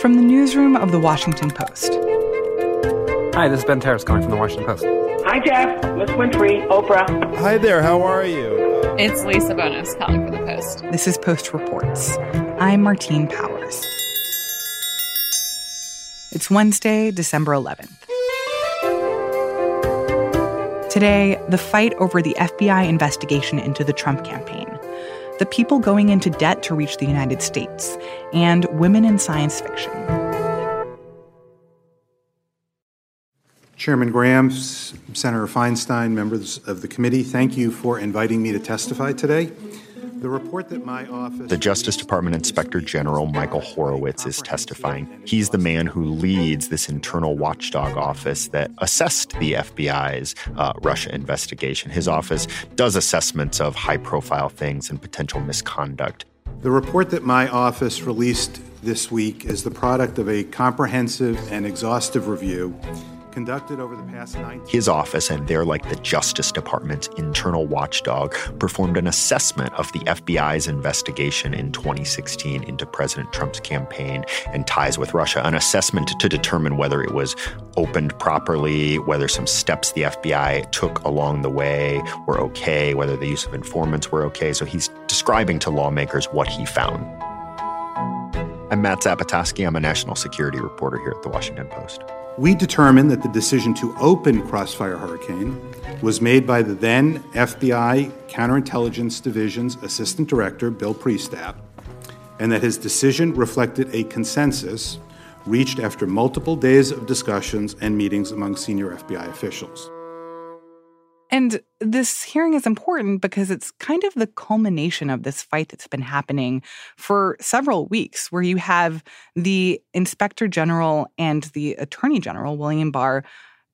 From the newsroom of The Washington Post. Hi, this is Ben Terris calling from The Washington Post. Hi, Jeff. Miss Winfrey, Oprah. Hi there, how are you? It's Lisa Bonos calling for The Post. This is Post Reports. I'm Martine Powers. It's Wednesday, December 11th. Today, the fight over the FBI investigation into the Trump campaign, the people going into debt to reach the United States, and women in science fiction. Chairman Graham, Senator Feinstein, members of the committee, thank you for inviting me to testify today. The report that my office. The Justice Department Inspector General Michael Horowitz is testifying. He's the man who leads this internal watchdog office that assessed the FBI's uh, Russia investigation. His office does assessments of high profile things and potential misconduct. The report that my office released this week is the product of a comprehensive and exhaustive review conducted over the past 19 His office, and they're like the Justice Department's internal watchdog, performed an assessment of the FBI's investigation in 2016 into President Trump's campaign and ties with Russia, an assessment to determine whether it was opened properly, whether some steps the FBI took along the way were okay, whether the use of informants were okay. So he's describing to lawmakers what he found. I'm Matt Zapotosky. I'm a national security reporter here at the Washington Post. We determined that the decision to open Crossfire Hurricane was made by the then FBI Counterintelligence Division's Assistant Director, Bill Priestap, and that his decision reflected a consensus reached after multiple days of discussions and meetings among senior FBI officials. And this hearing is important because it's kind of the culmination of this fight that's been happening for several weeks, where you have the inspector general and the attorney general, William Barr,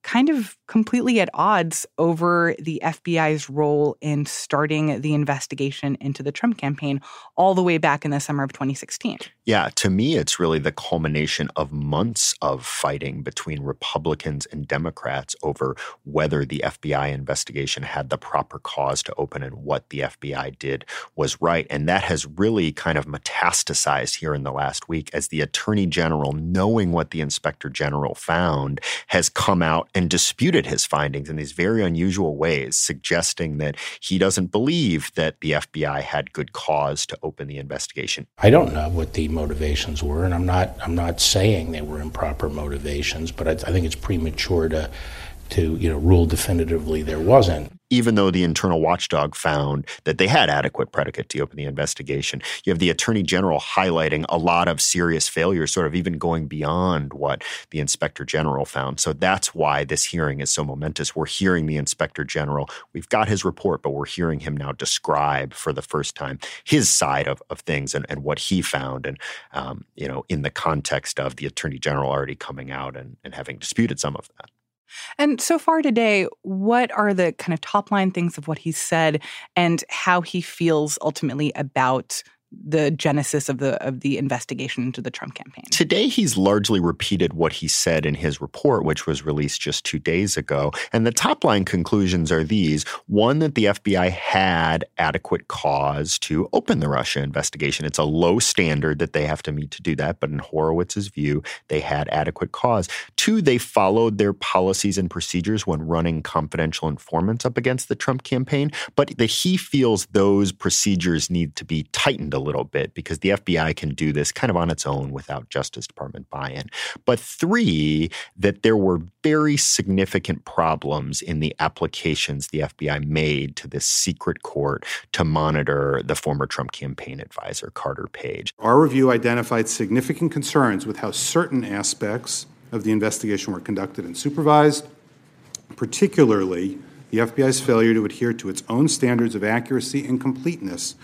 kind of completely at odds over the FBI's role in starting the investigation into the Trump campaign all the way back in the summer of 2016. Yeah, to me, it's really the culmination of months of fighting between Republicans and Democrats over whether the FBI investigation had the proper cause to open and what the FBI did was right. And that has really kind of metastasized here in the last week as the Attorney General, knowing what the Inspector General found, has come out and disputed his findings in these very unusual ways, suggesting that he doesn't believe that the FBI had good cause to open the investigation. I don't know what the motivations were, and I'm not I'm not saying they were improper motivations, but I, I think it's premature to to you know rule definitively there wasn't even though the internal watchdog found that they had adequate predicate to open the investigation. You have the attorney general highlighting a lot of serious failures, sort of even going beyond what the inspector general found. So that's why this hearing is so momentous. We're hearing the inspector general. We've got his report, but we're hearing him now describe for the first time his side of, of things and, and what he found. And, um, you know, in the context of the attorney general already coming out and, and having disputed some of that. And so far today, what are the kind of top line things of what he said and how he feels ultimately about the genesis of the of the investigation into the Trump campaign. Today he's largely repeated what he said in his report which was released just 2 days ago. And the top line conclusions are these. One that the FBI had adequate cause to open the Russia investigation. It's a low standard that they have to meet to do that but in Horowitz's view they had adequate cause. Two they followed their policies and procedures when running confidential informants up against the Trump campaign but that he feels those procedures need to be tightened a little bit because the FBI can do this kind of on its own without Justice Department buy in. But three, that there were very significant problems in the applications the FBI made to this secret court to monitor the former Trump campaign advisor, Carter Page. Our review identified significant concerns with how certain aspects of the investigation were conducted and supervised, particularly the FBI's failure to adhere to its own standards of accuracy and completeness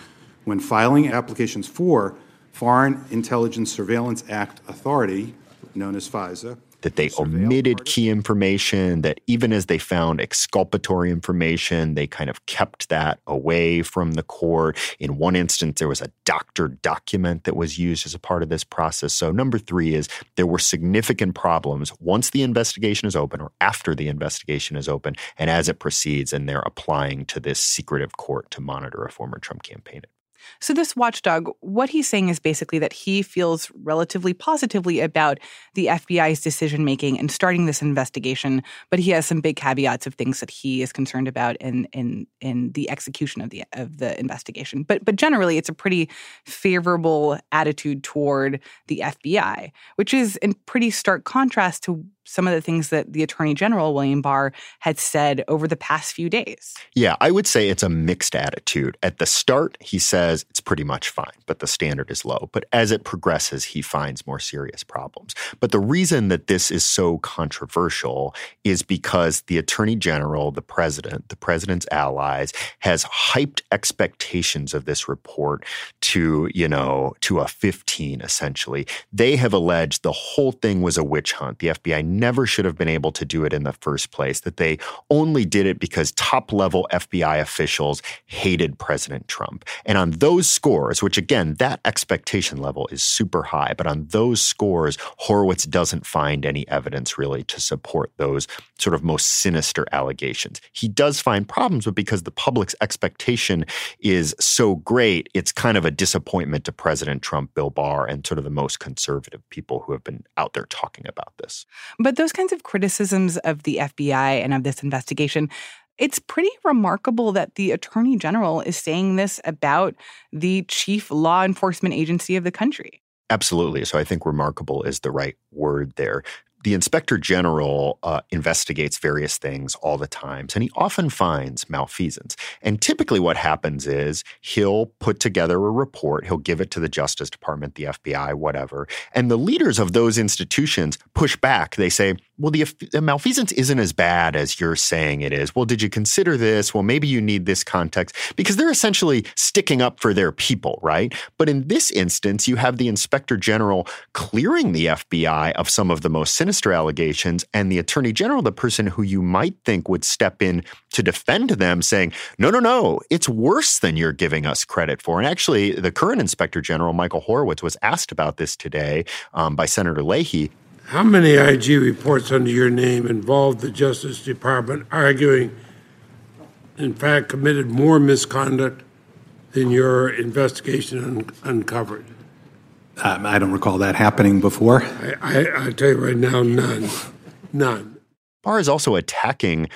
when filing applications for Foreign Intelligence Surveillance Act authority, known as FISA. That they omitted key information, that even as they found exculpatory information, they kind of kept that away from the court. In one instance, there was a doctored document that was used as a part of this process. So, number three is there were significant problems once the investigation is open or after the investigation is open and as it proceeds, and they're applying to this secretive court to monitor a former Trump campaign So, this watchdog, what he's saying is basically that he feels relatively positively about the FBI's decision making and starting this investigation, but he has some big caveats of things that he is concerned about in in in the execution of the of the investigation. But but generally, it's a pretty favorable attitude toward the FBI, which is in pretty stark contrast to some of the things that the Attorney General, William Barr, had said over the past few days. Yeah, I would say it's a mixed attitude. At the start, he says it's pretty much fine, but the standard is low. But as it progresses, he finds more serious problems. But the reason that this is so controversial is because the Attorney General, the President, the President's allies, has hyped expectations of this report to, you know, to a 15, essentially. They have alleged the whole thing was a witch hunt. The FBI never should have been able to do it in the first place, that they only did it because top level FBI officials hated President Trump. And on those scores, which again, that expectation level is super high, but on those scores, Horowitz doesn't find any evidence really to support those sort of most sinister allegations. He does find problems, but because the public's expectation is so great, it's kind of a disappointment to President Trump, Bill Barr, and sort of the most conservative people who have been out there talking about this. But those kinds of criticisms of the FBI and of this investigation, it's pretty remarkable that the attorney general is saying this about the chief law enforcement agency of the country. Absolutely. So I think remarkable is the right word there the inspector general uh, investigates various things all the times, and he often finds malfeasance. And typically, what happens is he'll put together a report, he'll give it to the Justice Department, the FBI, whatever, and the leaders of those institutions push back. They say, well, the, the malfeasance isn't as bad as you're saying it is. Well, did you consider this? Well, maybe you need this context because they're essentially sticking up for their people, right? But in this instance, you have the inspector general clearing the FBI of some of the most sinister allegations, and the attorney general, the person who you might think would step in to defend them, saying, no, no, no, it's worse than you're giving us credit for. And actually, the current inspector general, Michael Horowitz, was asked about this today um, by Senator Leahy. How many IG reports under your name involved the Justice Department arguing, in fact, committed more misconduct than your investigation un- uncovered? Um, I don't recall that happening before. I, I, I tell you right now, none. None. Barr is also attacking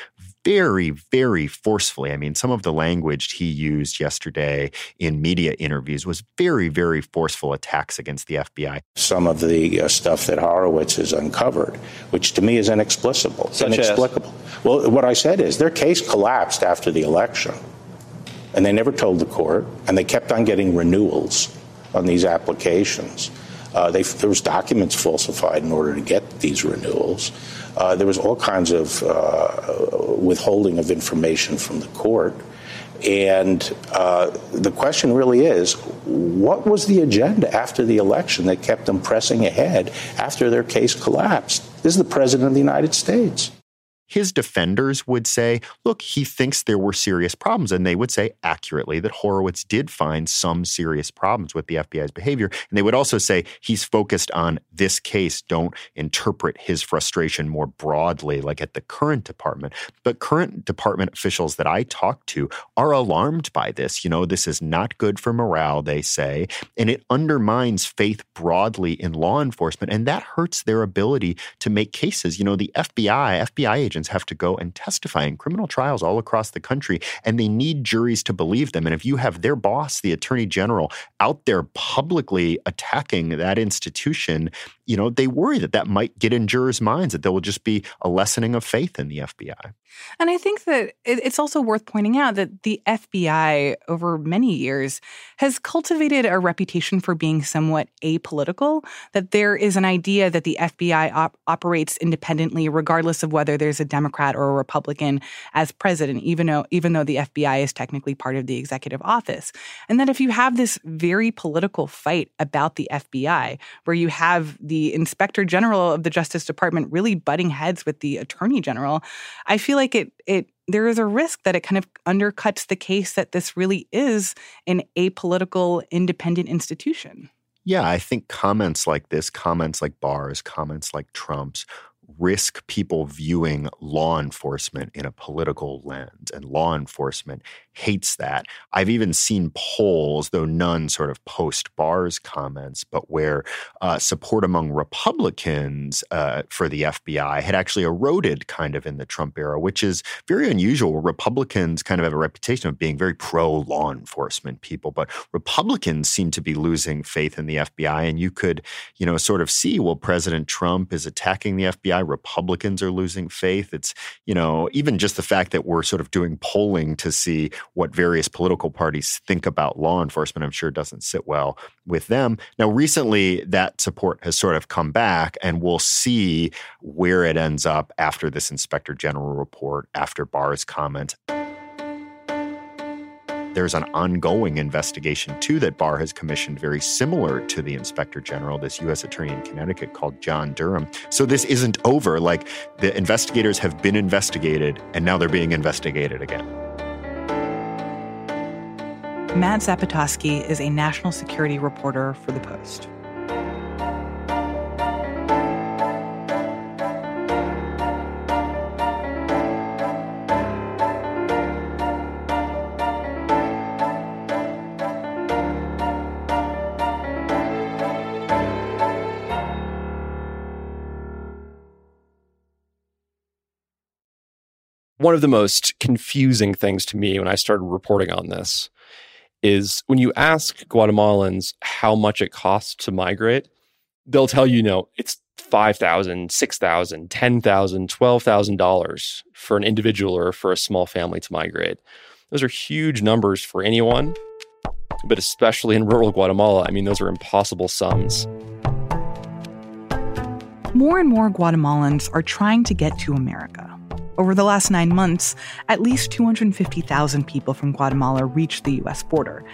very, very forcefully. I mean, some of the language he used yesterday in media interviews was very, very forceful attacks against the FBI. Some of the uh, stuff that Horowitz has uncovered, which to me is inexplicable. Such inexplicable. As? Well, what I said is their case collapsed after the election, and they never told the court, and they kept on getting renewals on these applications. Uh, they, there was documents falsified in order to get these renewals. Uh, there was all kinds of uh, withholding of information from the court. And uh, the question really is what was the agenda after the election that kept them pressing ahead after their case collapsed? This is the President of the United States. His defenders would say, look, he thinks there were serious problems. And they would say accurately that Horowitz did find some serious problems with the FBI's behavior. And they would also say he's focused on this case. Don't interpret his frustration more broadly, like at the current department. But current department officials that I talk to are alarmed by this. You know, this is not good for morale, they say, and it undermines faith broadly in law enforcement. And that hurts their ability to make cases. You know, the FBI, FBI agents, agents have to go and testify in criminal trials all across the country, and they need juries to believe them. And if you have their boss, the attorney general, out there publicly attacking that institution, you know, they worry that that might get in jurors' minds, that there will just be a lessening of faith in the FBI. And I think that it's also worth pointing out that the FBI, over many years, has cultivated a reputation for being somewhat apolitical, that there is an idea that the FBI op- operates independently, regardless of whether there's a Democrat or a Republican as president, even though, even though the FBI is technically part of the executive office. And that if you have this very political fight about the FBI, where you have the inspector general of the Justice Department really butting heads with the attorney general, I feel like like it it there is a risk that it kind of undercuts the case that this really is an apolitical independent institution. Yeah, I think comments like this, comments like Barr's, comments like Trump's risk people viewing law enforcement in a political lens and law enforcement hates that. I've even seen polls, though none sort of post Barr's comments, but where uh, support among Republicans uh, for the FBI had actually eroded kind of in the Trump era, which is very unusual. Republicans kind of have a reputation of being very pro law enforcement people, but Republicans seem to be losing faith in the FBI. And you could, you know, sort of see, well, President Trump is attacking the FBI. Republicans are losing faith. It's, you know, even just the fact that we're sort of doing polling to see what various political parties think about law enforcement, I'm sure doesn't sit well with them. Now, recently, that support has sort of come back, and we'll see where it ends up after this inspector general report, after Barr's comment there's an ongoing investigation too that Barr has commissioned very similar to the inspector general, this U.S. attorney in Connecticut called John Durham. So this isn't over. Like the investigators have been investigated and now they're being investigated again. Matt Zapotosky is a national security reporter for The Post. one of the most confusing things to me when I started reporting on this is when you ask Guatemalans how much it costs to migrate, they'll tell you, know, it's $5,000, $6,000, $10,000, $12,000 for an individual or for a small family to migrate. Those are huge numbers for anyone, but especially in rural Guatemala. I mean, those are impossible sums. More and more Guatemalans are trying to get to America. Over the last nine months, at least 250,000 people from Guatemala reached the US border,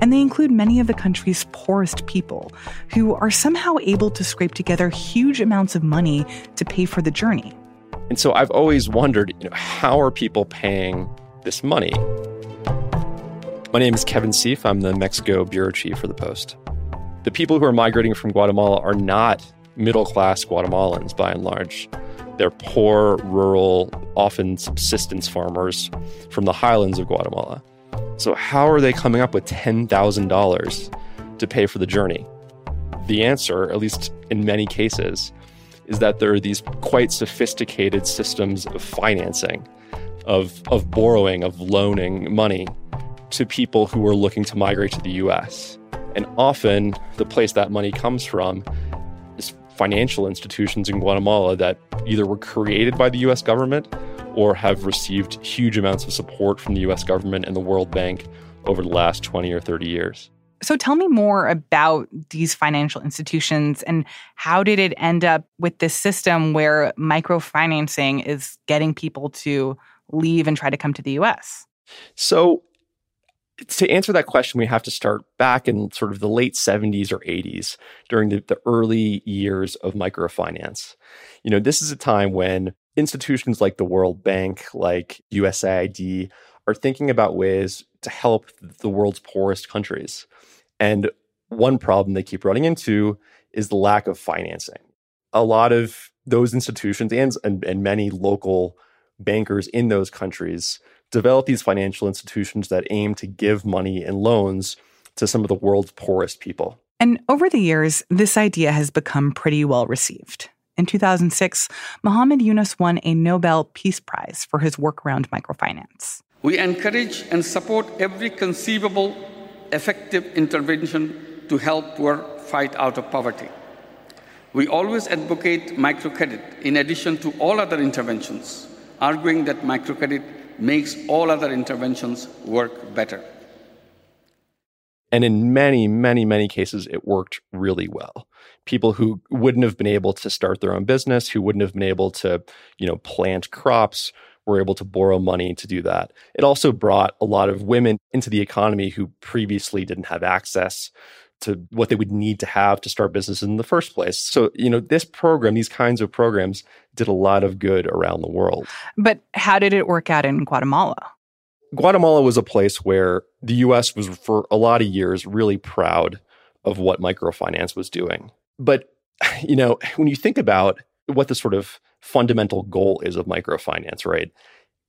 and they include many of the country's poorest people who are somehow able to scrape together huge amounts of money to pay for the journey. And so I've always wondered you know, how are people paying this money? My name is Kevin Sieff. I'm the Mexico bureau chief for the Post. The people who are migrating from Guatemala are not middle class Guatemalans by and large. They're poor, rural, often subsistence farmers from the highlands of Guatemala. So, how are they coming up with $10,000 to pay for the journey? The answer, at least in many cases, is that there are these quite sophisticated systems of financing, of, of borrowing, of loaning money to people who are looking to migrate to the US. And often, the place that money comes from financial institutions in Guatemala that either were created by the US government or have received huge amounts of support from the US government and the World Bank over the last 20 or 30 years. So tell me more about these financial institutions and how did it end up with this system where microfinancing is getting people to leave and try to come to the US? So to answer that question, we have to start back in sort of the late 70s or 80s during the, the, early years of microfinance. You know, this is a time when institutions like the World Bank, like USAID, are thinking about ways to help the world's poorest countries. And one problem they keep running into is the lack of financing. A lot of those institutions and, and, and many local bankers in those countries develop these financial institutions that aim to give money and loans to some of the world's poorest people. And over the years, this idea has become pretty well received. In 2006, Muhammad Yunus won a Nobel Peace Prize for his work around microfinance. We encourage and support every conceivable effective intervention to help poor fight out of poverty. We always advocate microcredit in addition to all other interventions, arguing that microcredit makes all other interventions work better. And in many, many, many cases, it worked really well. People who wouldn't have been able to start their own business, who wouldn't have been able to, you know, plant crops, were able to borrow money to do that. It also brought a lot of women into the economy who previously didn't have access to what they would need to have to start business in the first place. So, you know, this program, these kinds of programs did a lot of good around the world. But how did it work out in Guatemala? Guatemala was a place where the US was for a lot of years really proud of what microfinance was doing. But, you know, when you think about what the sort of fundamental goal is of microfinance, right?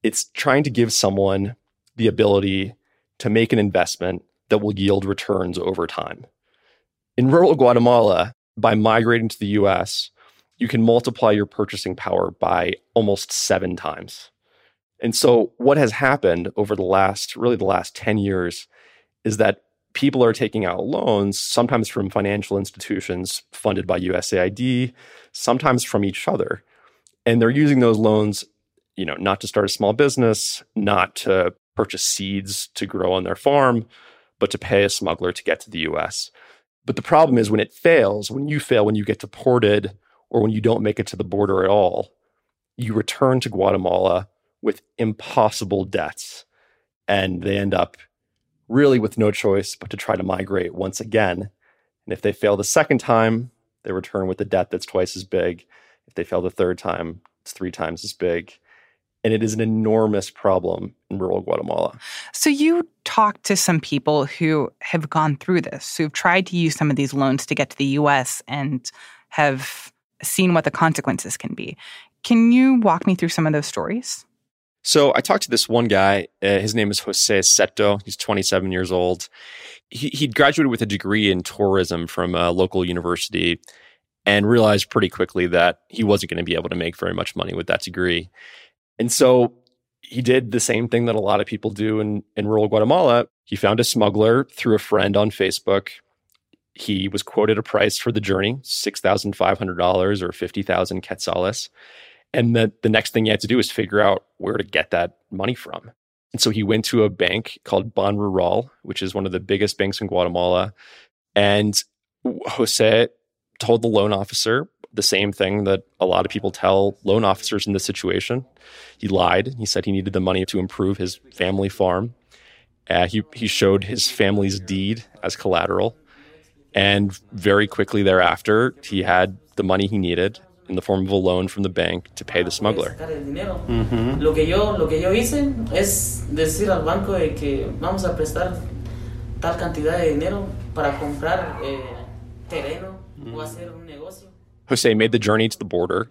It's trying to give someone the ability to make an investment that will yield returns over time. In rural Guatemala, by migrating to the US, you can multiply your purchasing power by almost seven times. And so, what has happened over the last, really the last 10 years, is that people are taking out loans, sometimes from financial institutions funded by USAID, sometimes from each other. And they're using those loans, you know, not to start a small business, not to purchase seeds to grow on their farm, but to pay a smuggler to get to the US. But the problem is when it fails, when you fail, when you get deported, or when you don't make it to the border at all, you return to Guatemala with impossible debts. And they end up really with no choice but to try to migrate once again. And if they fail the second time, they return with a debt that's twice as big. If they fail the third time, it's three times as big. And it is an enormous problem in rural Guatemala. So, you talked to some people who have gone through this, who've tried to use some of these loans to get to the US and have seen what the consequences can be. Can you walk me through some of those stories? So I talked to this one guy. Uh, his name is Jose Seto. He's 27 years old. He, he graduated with a degree in tourism from a local university and realized pretty quickly that he wasn't going to be able to make very much money with that degree. And so he did the same thing that a lot of people do in, in rural Guatemala. He found a smuggler through a friend on Facebook. He was quoted a price for the journey, $6,500 or 50,000 quetzales. And the, the next thing he had to do is figure out where to get that money from. And so he went to a bank called Banrural, which is one of the biggest banks in Guatemala. And Jose told the loan officer the same thing that a lot of people tell loan officers in this situation. He lied. He said he needed the money to improve his family farm. Uh, he, he showed his family's deed as collateral. And very quickly thereafter, he had the money he needed in the form of a loan from the bank to pay the smuggler. Mm-hmm. Lo que yo lo que yo hice es decir al banco de que vamos a prestar tal cantidad de dinero para comprar terreno o hacer un negocio. Jose made the journey to the border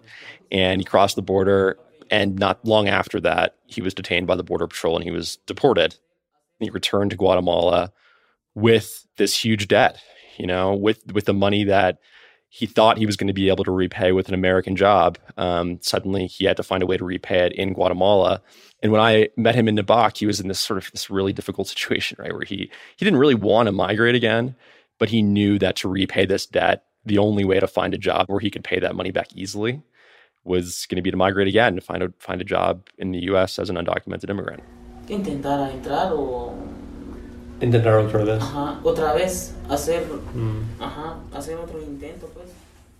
and he crossed the border and not long after that he was detained by the border patrol and he was deported. He returned to Guatemala with this huge debt, you know, with with the money that he thought he was going to be able to repay with an American job. Um, suddenly, he had to find a way to repay it in Guatemala. And when I met him in Nabac, he was in this sort of this really difficult situation, right, where he he didn't really want to migrate again, but he knew that to repay this debt, the only way to find a job where he could pay that money back easily was going to be to migrate again to find a find a job in the U.S. as an undocumented immigrant. Intentar entrar o Intentar otra vez. Ajá, otra vez hacer, mm. ajá, hacer otro intento, pues.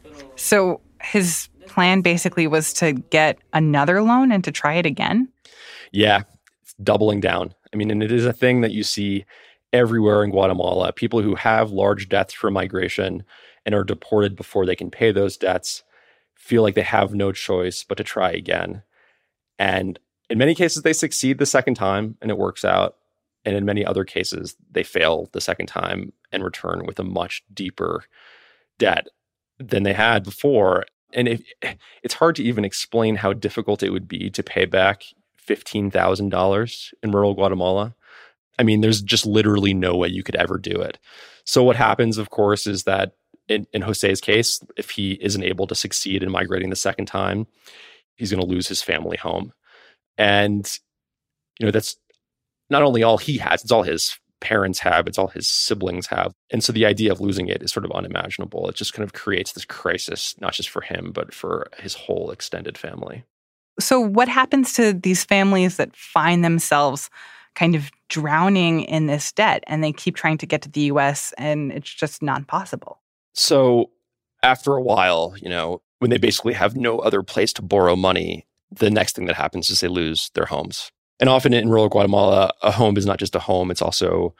Pero... So his plan basically was to get another loan and to try it again? Yeah, it's doubling down. I mean, and it is a thing that you see everywhere in Guatemala. People who have large debts from migration and are deported before they can pay those debts feel like they have no choice but to try again. And in many cases, they succeed the second time and it works out. And in many other cases, they fail the second time and return with a much deeper debt than they had before. And it's hard to even explain how difficult it would be to pay back $15,000 in rural Guatemala. I mean, there's just literally no way you could ever do it. So, what happens, of course, is that in, in Jose's case, if he isn't able to succeed in migrating the second time, he's going to lose his family home. And, you know, that's not only all he has, it's all his parents have, it's all his siblings have. And so the idea of losing it is sort of unimaginable. It just kind of creates this crisis, not just for him, but for his whole extended family. So, what happens to these families that find themselves kind of drowning in this debt and they keep trying to get to the US and it's just not possible? So, after a while, you know, when they basically have no other place to borrow money, the next thing that happens is they lose their homes and often in rural Guatemala, a home is not just a home; it's also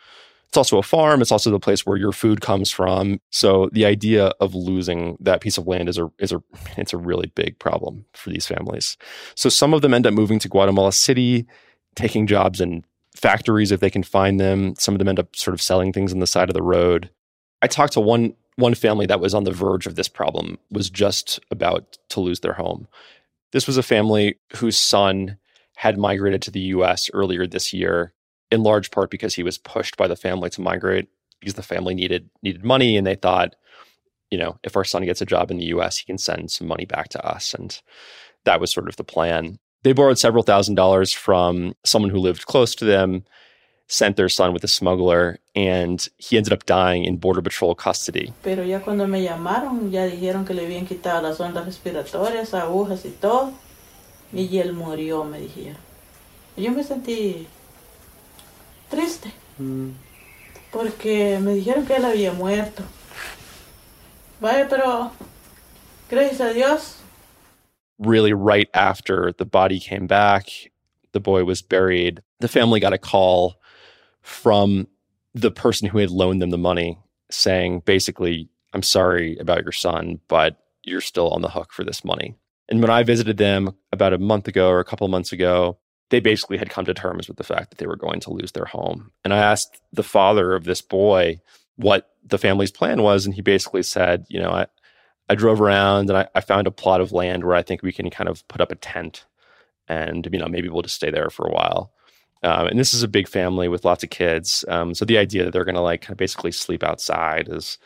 it's also a farm. It's also the place where your food comes from. So the idea of losing that piece of land is a is a it's a really big problem for these families. So some of them end up moving to Guatemala City, taking jobs in factories if they can find them. Some of them end up sort of selling things on the side of the road. I talked to one one family that was on the verge of this problem was just about to lose their home. This was a family whose son had migrated to the US earlier this year. in large part because he was pushed by the family to migrate because the family needed needed money and they thought, you know, if our son gets a job in the US, he can send some money back to us. And that was sort of the plan. They borrowed several thousand dollars from someone who lived close to them, sent their son with a smuggler, and he ended up dying in Border Patrol custody. Pero ya cuando me llamaron, ya dijeron que le habían quitado las ondas respiratorias, agujas y todo. Y él murió, me dijeron. Yo me sentí triste. Mm. Porque me dijeron que él había muerto. Vaya, pero gracias a Dios. Really, right after the body came back, the boy was buried. The family got a call from the person who had loaned them the money saying, basically, I'm sorry about your son, but you're still on the hook for this money. And when I visited them about a month ago or a couple of months ago, they basically had come to terms with the fact that they were going to lose their home. And I asked the father of this boy what the family's plan was. And he basically said, you know, I, I drove around and I, I found a plot of land where I think we can kind of put up a tent and, you know, maybe we'll just stay there for a while. Um, and this is a big family with lots of kids. Um, so the idea that they're going to like kind of basically sleep outside is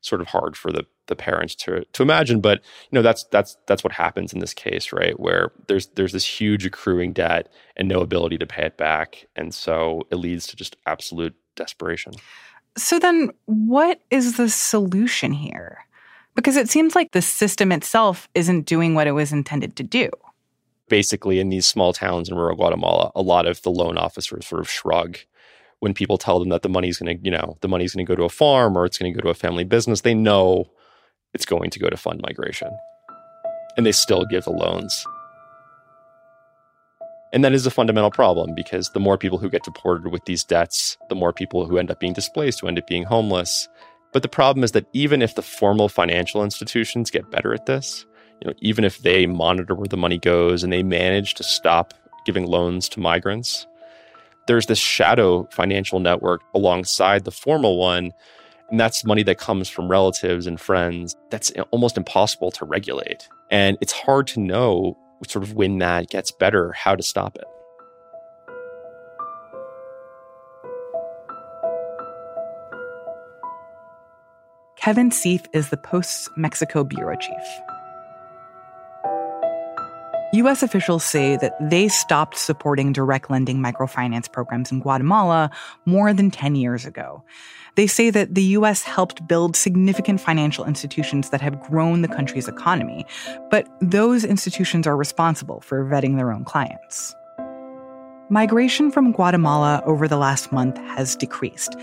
sort of hard for the the parents to to imagine. But you know that's that's that's what happens in this case, right? Where there's there's this huge accruing debt and no ability to pay it back, and so it leads to just absolute desperation. So then, what is the solution here? Because it seems like the system itself isn't doing what it was intended to do. Basically, in these small towns in rural Guatemala, a lot of the loan officers sort of shrug when people tell them that the money's going to, you know, the money's going to go to a farm or it's going to go to a family business, they know it's going to go to fund migration. And they still give the loans. And that is a fundamental problem because the more people who get deported with these debts, the more people who end up being displaced, who end up being homeless. But the problem is that even if the formal financial institutions get better at this, you know, even if they monitor where the money goes and they manage to stop giving loans to migrants, there's this shadow financial network alongside the formal one. And that's money that comes from relatives and friends. That's almost impossible to regulate. And it's hard to know sort of when that gets better, how to stop it. Kevin Sieff is the Post's Mexico bureau chief. U.S. officials say that they stopped supporting direct lending microfinance programs in Guatemala more than 10 years ago. They say that the U.S. helped build significant financial institutions that have grown the country's economy, but those institutions are responsible for vetting their own clients. Migration from Guatemala over the last month has decreased,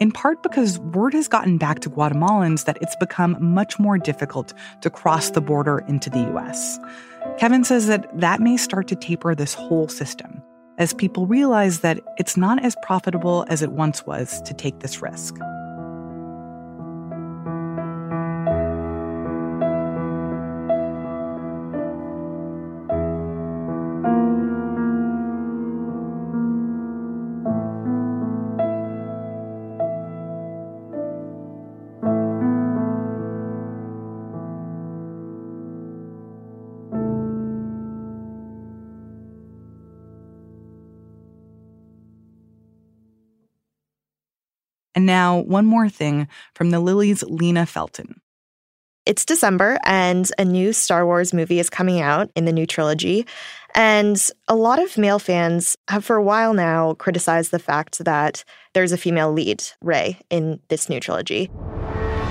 in part because word has gotten back to Guatemalans that it's become much more difficult to cross the border into the U.S. Kevin says that that may start to taper this whole system as people realize that it's not as profitable as it once was to take this risk. And now, one more thing from the Lily's Lena Felton. It's December, and a new Star Wars movie is coming out in the new trilogy. And a lot of male fans have, for a while now, criticized the fact that there's a female lead, Rey, in this new trilogy.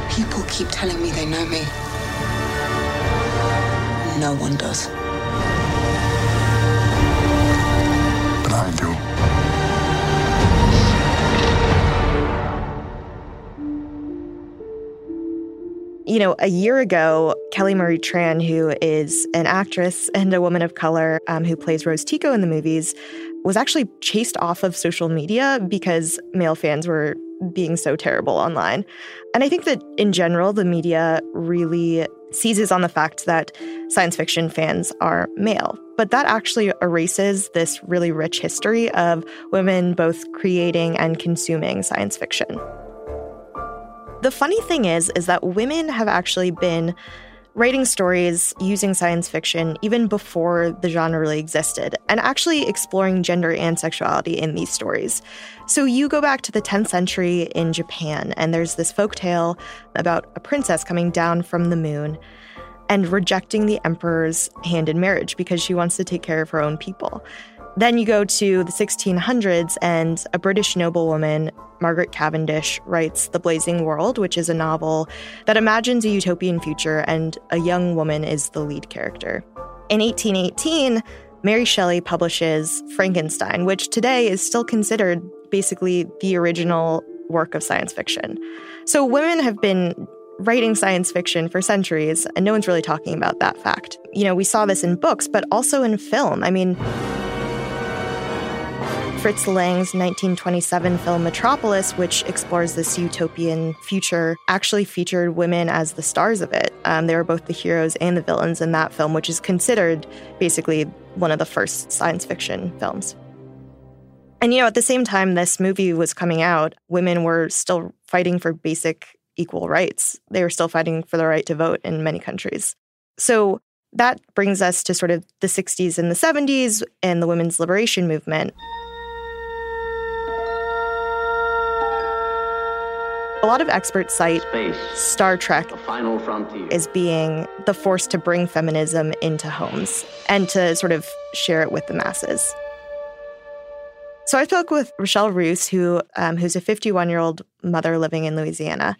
People keep telling me they know me. No one does. You know, a year ago, Kelly Marie Tran, who is an actress and a woman of color um, who plays Rose Tico in the movies, was actually chased off of social media because male fans were being so terrible online. And I think that in general, the media really seizes on the fact that science fiction fans are male. But that actually erases this really rich history of women both creating and consuming science fiction. The funny thing is is that women have actually been writing stories using science fiction even before the genre really existed, and actually exploring gender and sexuality in these stories. So you go back to the 10th century in Japan, and there's this folk tale about a princess coming down from the moon and rejecting the emperor's hand in marriage because she wants to take care of her own people. Then you go to the 1600s, and a British noblewoman, Margaret Cavendish, writes The Blazing World, which is a novel that imagines a utopian future, and a young woman is the lead character. In 1818, Mary Shelley publishes Frankenstein, which today is still considered basically the original work of science fiction. So women have been writing science fiction for centuries, and no one's really talking about that fact. You know, we saw this in books, but also in film. I mean, Fritz Lang's 1927 film Metropolis, which explores this utopian future, actually featured women as the stars of it. Um, they were both the heroes and the villains in that film, which is considered basically one of the first science fiction films. And, you know, at the same time this movie was coming out, women were still fighting for basic equal rights. They were still fighting for the right to vote in many countries. So that brings us to sort of the 60s and the 70s and the women's liberation movement. A lot of experts cite Space, Star Trek as being the force to bring feminism into homes and to sort of share it with the masses. So I spoke with Rochelle Roos, who um, who's a 51 year old mother living in Louisiana,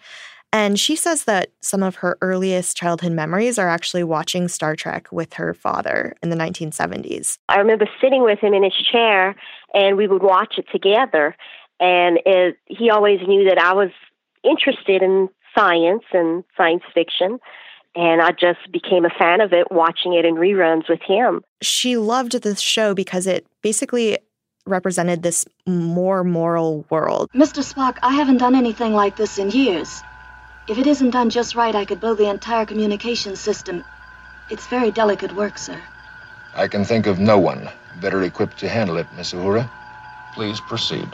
and she says that some of her earliest childhood memories are actually watching Star Trek with her father in the 1970s. I remember sitting with him in his chair, and we would watch it together. And it, he always knew that I was interested in science and science fiction. And I just became a fan of it watching it in reruns with him. She loved this show because it basically represented this more moral world. Mr. Spock, I haven't done anything like this in years. If it isn't done just right, I could blow the entire communication system. It's very delicate work, sir. I can think of no one better equipped to handle it, Miss Uhura. Please proceed.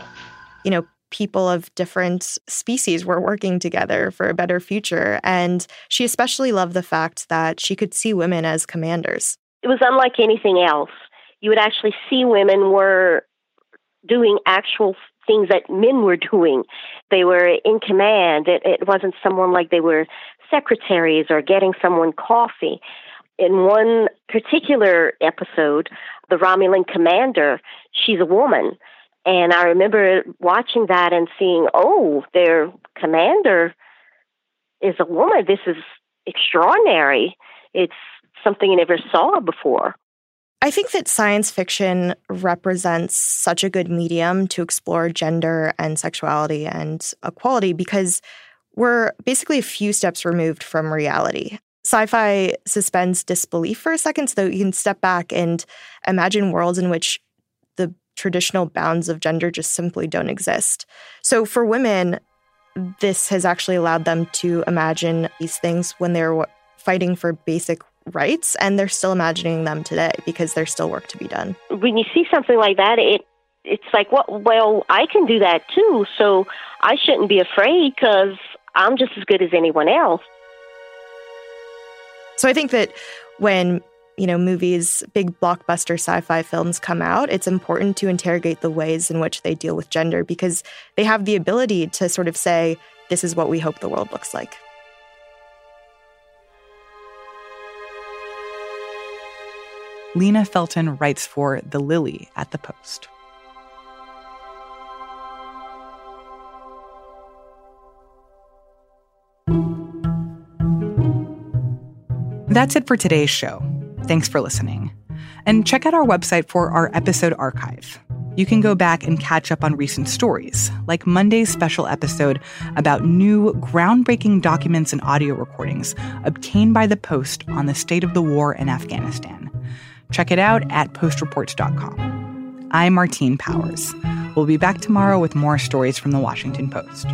You know, people of different species were working together for a better future. And she especially loved the fact that she could see women as commanders. It was unlike anything else. You would actually see women were doing actual things that men were doing. They were in command. It, it wasn't someone like they were secretaries or getting someone coffee. In one particular episode, the Romulan commander, she's a woman and I remember watching that and seeing, oh, their commander is a woman. This is extraordinary. It's something you never saw before. I think that science fiction represents such a good medium to explore gender and sexuality and equality because we're basically a few steps removed from reality. Sci fi suspends disbelief for a second so that you can step back and imagine worlds in which traditional bounds of gender just simply don't exist. So for women, this has actually allowed them to imagine these things when they're fighting for basic rights and they're still imagining them today because there's still work to be done. When you see something like that, it it's like, well, well, I can do that too, so I shouldn't be afraid because I'm just as good as anyone else. So I think that when you know, movies, big blockbuster sci fi films come out, it's important to interrogate the ways in which they deal with gender because they have the ability to sort of say, this is what we hope the world looks like. Lena Felton writes for The Lily at the Post. That's it for today's show. Thanks for listening. And check out our website for our episode archive. You can go back and catch up on recent stories, like Monday's special episode about new groundbreaking documents and audio recordings obtained by the Post on the state of the war in Afghanistan. Check it out at postreports.com. I'm Martine Powers. We'll be back tomorrow with more stories from the Washington Post.